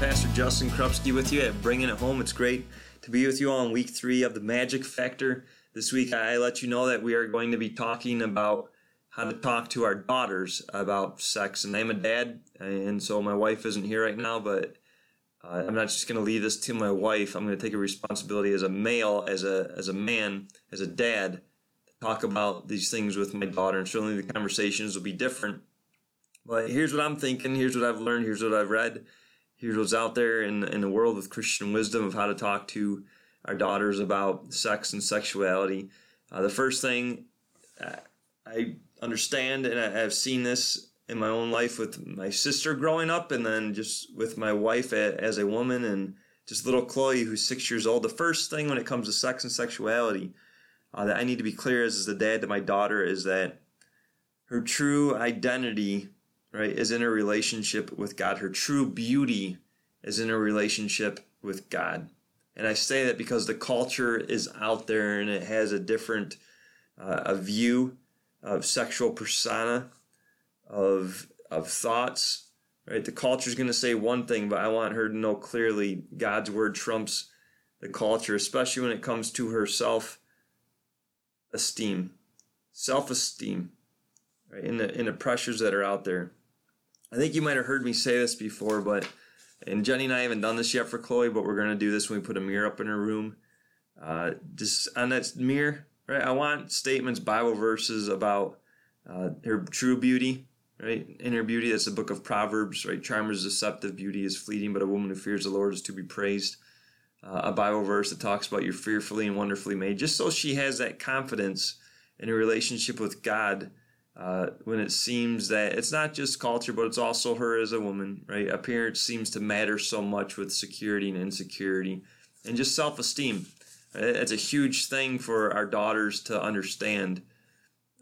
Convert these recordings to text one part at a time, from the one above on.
Pastor Justin Krupski with you at Bringing It Home. It's great to be with you in week three of the Magic Factor. This week, I let you know that we are going to be talking about how to talk to our daughters about sex. And I'm a dad, and so my wife isn't here right now, but uh, I'm not just going to leave this to my wife. I'm going to take a responsibility as a male, as a as a man, as a dad, to talk about these things with my daughter. And certainly the conversations will be different. But here's what I'm thinking. Here's what I've learned. Here's what I've read here's what's out there in, in the world with Christian wisdom of how to talk to our daughters about sex and sexuality. Uh, the first thing uh, I understand, and I, have seen this in my own life with my sister growing up, and then just with my wife as a woman, and just little Chloe, who's six years old. The first thing when it comes to sex and sexuality uh, that I need to be clear as, as the dad to my daughter is that her true identity right, is in a relationship with God. Her true beauty is in a relationship with God. And I say that because the culture is out there and it has a different uh, a view of sexual persona, of of thoughts. Right, the culture is going to say one thing, but I want her to know clearly God's word trumps the culture, especially when it comes to her self esteem, self esteem, right, in the in the pressures that are out there. I think you might have heard me say this before, but and Jenny and I haven't done this yet for Chloe, but we're gonna do this when we put a mirror up in her room. Uh, just on that mirror, right? I want statements, Bible verses about uh, her true beauty, right? Inner beauty. That's the book of Proverbs, right? Charmers deceptive beauty is fleeting, but a woman who fears the Lord is to be praised. Uh, a Bible verse that talks about you're fearfully and wonderfully made, just so she has that confidence in her relationship with God uh, when it seems that it's not just culture, but it's also her as a woman, right? Appearance seems to matter so much with security and insecurity and just self esteem. It's a huge thing for our daughters to understand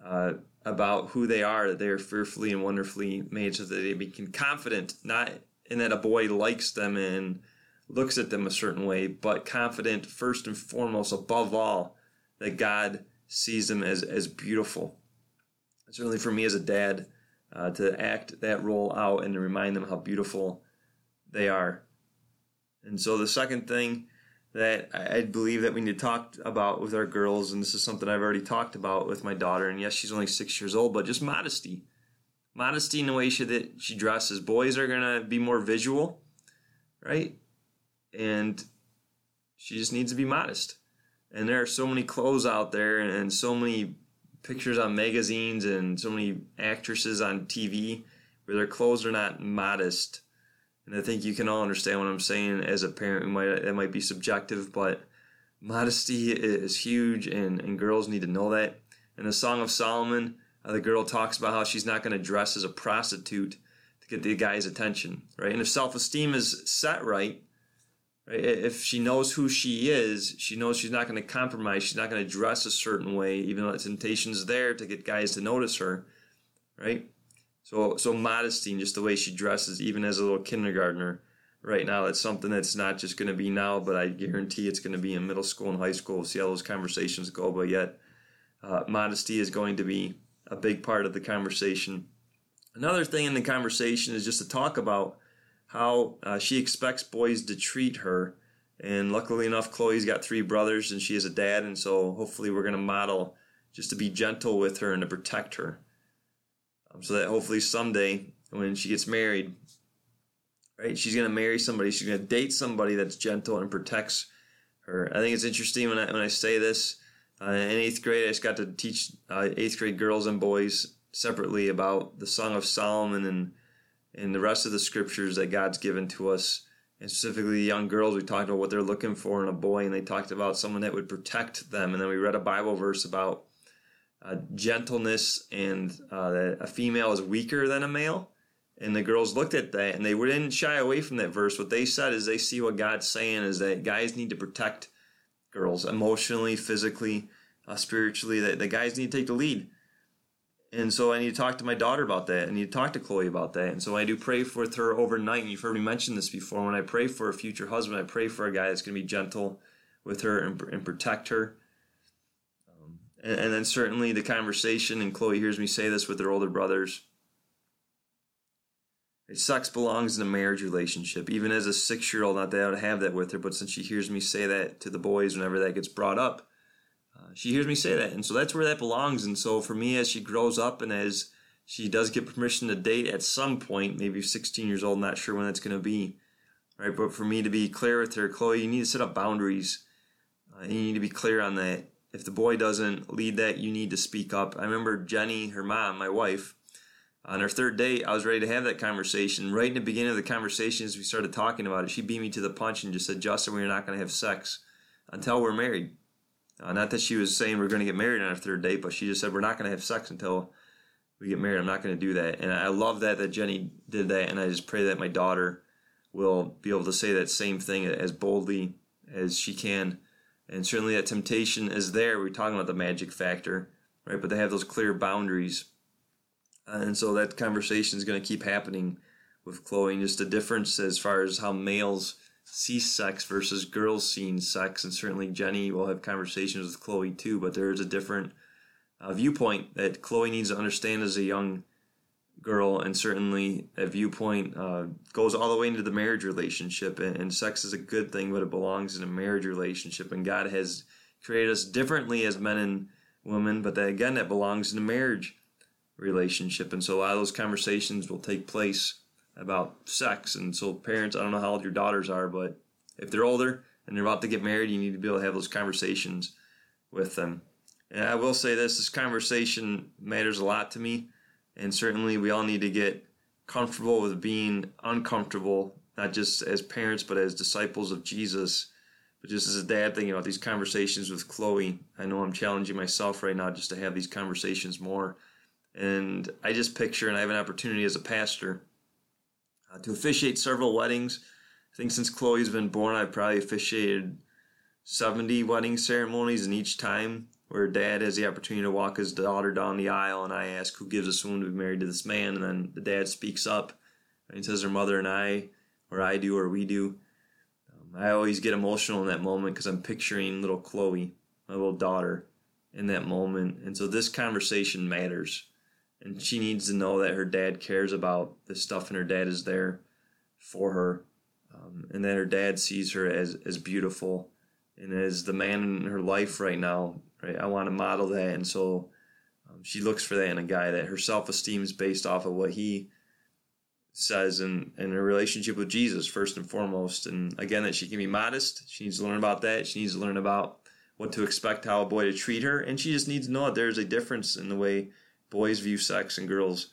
uh, about who they are, that they are fearfully and wonderfully made, so that they become confident, not in that a boy likes them and looks at them a certain way, but confident first and foremost, above all, that God sees them as, as beautiful certainly for me as a dad, uh, to act that role out and to remind them how beautiful they are. And so the second thing that I believe that we need to talk about with our girls, and this is something I've already talked about with my daughter, and yes, she's only six years old, but just modesty. Modesty in the way she, that she dresses. Boys are going to be more visual, right? And she just needs to be modest. And there are so many clothes out there and, and so many pictures on magazines and so many actresses on TV where their clothes are not modest. And I think you can all understand what I'm saying as a parent. We might that might be subjective, but modesty is huge, and, and girls need to know that. In the Song of Solomon, uh, the girl talks about how she's not going to dress as a prostitute to get the guy's attention, right? And if self esteem is set right, Right? If she knows who she is, she knows she's not going to compromise. She's not going to dress a certain way, even though the temptation's there to get guys to notice her, right? So, so modesty and just the way she dresses, even as a little kindergartner, right now, that's something that's not just going to be now, but I guarantee it's going to be in middle school and high school. We'll see how those conversations go. But yet, uh, modesty is going to be a big part of the conversation. Another thing in the conversation is just to talk about how uh, she expects boys to treat her. And luckily enough, Chloe's got three brothers and she has a dad. And so hopefully we're going to model just to be gentle with her and to protect her. Um, so that hopefully someday when she gets married, right, she's going to marry somebody, she's going to date somebody that's gentle and protects her. I think it's interesting when I, when I say this. Uh, in eighth grade, I just got to teach uh, eighth grade girls and boys separately about the Song of Solomon and and the rest of the scriptures that God's given to us. And specifically, the young girls, we talked about what they're looking for in a boy, and they talked about someone that would protect them. And then we read a Bible verse about uh, gentleness and uh, that a female is weaker than a male. And the girls looked at that and they didn't shy away from that verse. What they said is they see what God's saying is that guys need to protect girls emotionally, physically, uh, spiritually, that the guys need to take the lead. And so I need to talk to my daughter about that. I need to talk to Chloe about that. And so I do pray with her overnight. And you've heard me mention this before. When I pray for a future husband, I pray for a guy that's going to be gentle with her and, and protect her. Um, and, and, then certainly the conversation, and Chloe hears me say this with her older brothers. Sex belongs in a marriage relationship. Even as a six year old, not that I would have that with her, but since she hears me say that to the boys whenever that gets brought up, uh, she hears me say that. And so that's where that belongs. And so for me, as she grows up and as she does get permission to date at some point, maybe 16 years old, not sure when that's going to be, right? But for me to be clear with her, Chloe, you need to set up boundaries. Uh, you need to be clear on that. If the boy doesn't lead that, you need to speak up. I remember Jenny, her mom, my wife, on our third date, I was ready to have that conversation. Right in the beginning of the conversation, as we started talking about it, she beat me to the punch and just said, Justin, we're not going to have sex until we're married. Uh, not that she was saying we're going to get married on our third date, but she just said, we're not going to have sex until we get married. I'm not going to do that. And I love that, that Jenny did that. And I just pray that my daughter will be able to say that same thing as boldly as she can. And certainly that temptation is there. We're talking about the magic factor, right? But they have those clear boundaries uh, and so that conversation is going to keep happening with Chloe, and just the difference as far as how males see sex versus girls seeing sex. And certainly Jenny will have conversations with Chloe too, but there is a different uh, viewpoint that Chloe needs to understand as a young girl, and certainly a viewpoint uh, goes all the way into the marriage relationship. And, and sex is a good thing, but it belongs in a marriage relationship, and God has created us differently as men and women, but that again, that belongs in a marriage relationship. And so a lot of those conversations will take place about sex. And so, parents, I don't know how old your daughters are, but if they're older and they're about to get married, you need to be able to have those conversations with them. And I will say this this conversation matters a lot to me. And certainly, we all need to get comfortable with being uncomfortable, not just as parents, but as disciples of Jesus. But just as a dad, thinking about these conversations with Chloe, I know I'm challenging myself right now just to have these conversations more and I just picture, and I have an opportunity as a pastor to officiate several weddings. I think since Chloe's been born, I've probably officiated 70 wedding ceremonies, and each time where dad has the opportunity to walk his daughter down the aisle, and I ask who gives us woman to be married to this man, and then the dad speaks up and says her mother and I, or I do, or we do. Um, I always get emotional in that moment because I'm picturing little Chloe, my little daughter, in that moment, and so this conversation matters and she needs to know that her dad cares about this stuff and her dad is there for her. Um, and that her dad sees her as, as beautiful and as the man in her life right now right? I want to model that. And so um, she looks for that in a guy that her self-esteem is based off of what he says in, in her relationship with jesus first and foremost. And again that she can be modest. She needs to learn about that. She needs to learn about what to expect how a boy to treat her. And she just needs to know that there's a difference in the way boys view sex and girls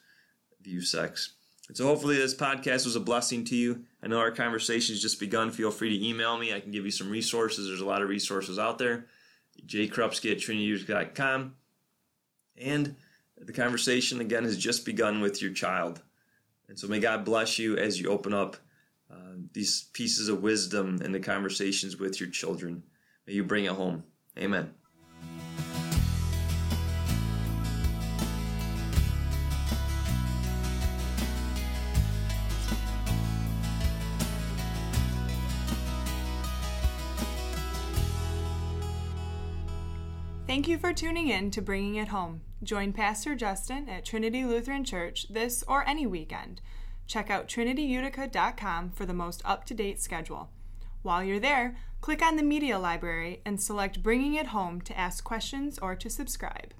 view sex. So hopefully this podcast was a blessing to you. I know our conversation has just begun. Feel free to email me. I can give you some resources. There's a lot of resources out there. jkrupski at trinityutica.com. And the conversation, again, has just begun with your child. And so may God bless you as you open up uh, these pieces of wisdom in the conversations with your children. May you bring it home. Amen. Thank you for tuning in to Bringing It Home. Join Pastor Justin at Trinity Lutheran Church this or any weekend. Check out trinityutica.com for the most up to date schedule. While you're there, click on the Media Library and select Bringing It Home to ask questions or to subscribe.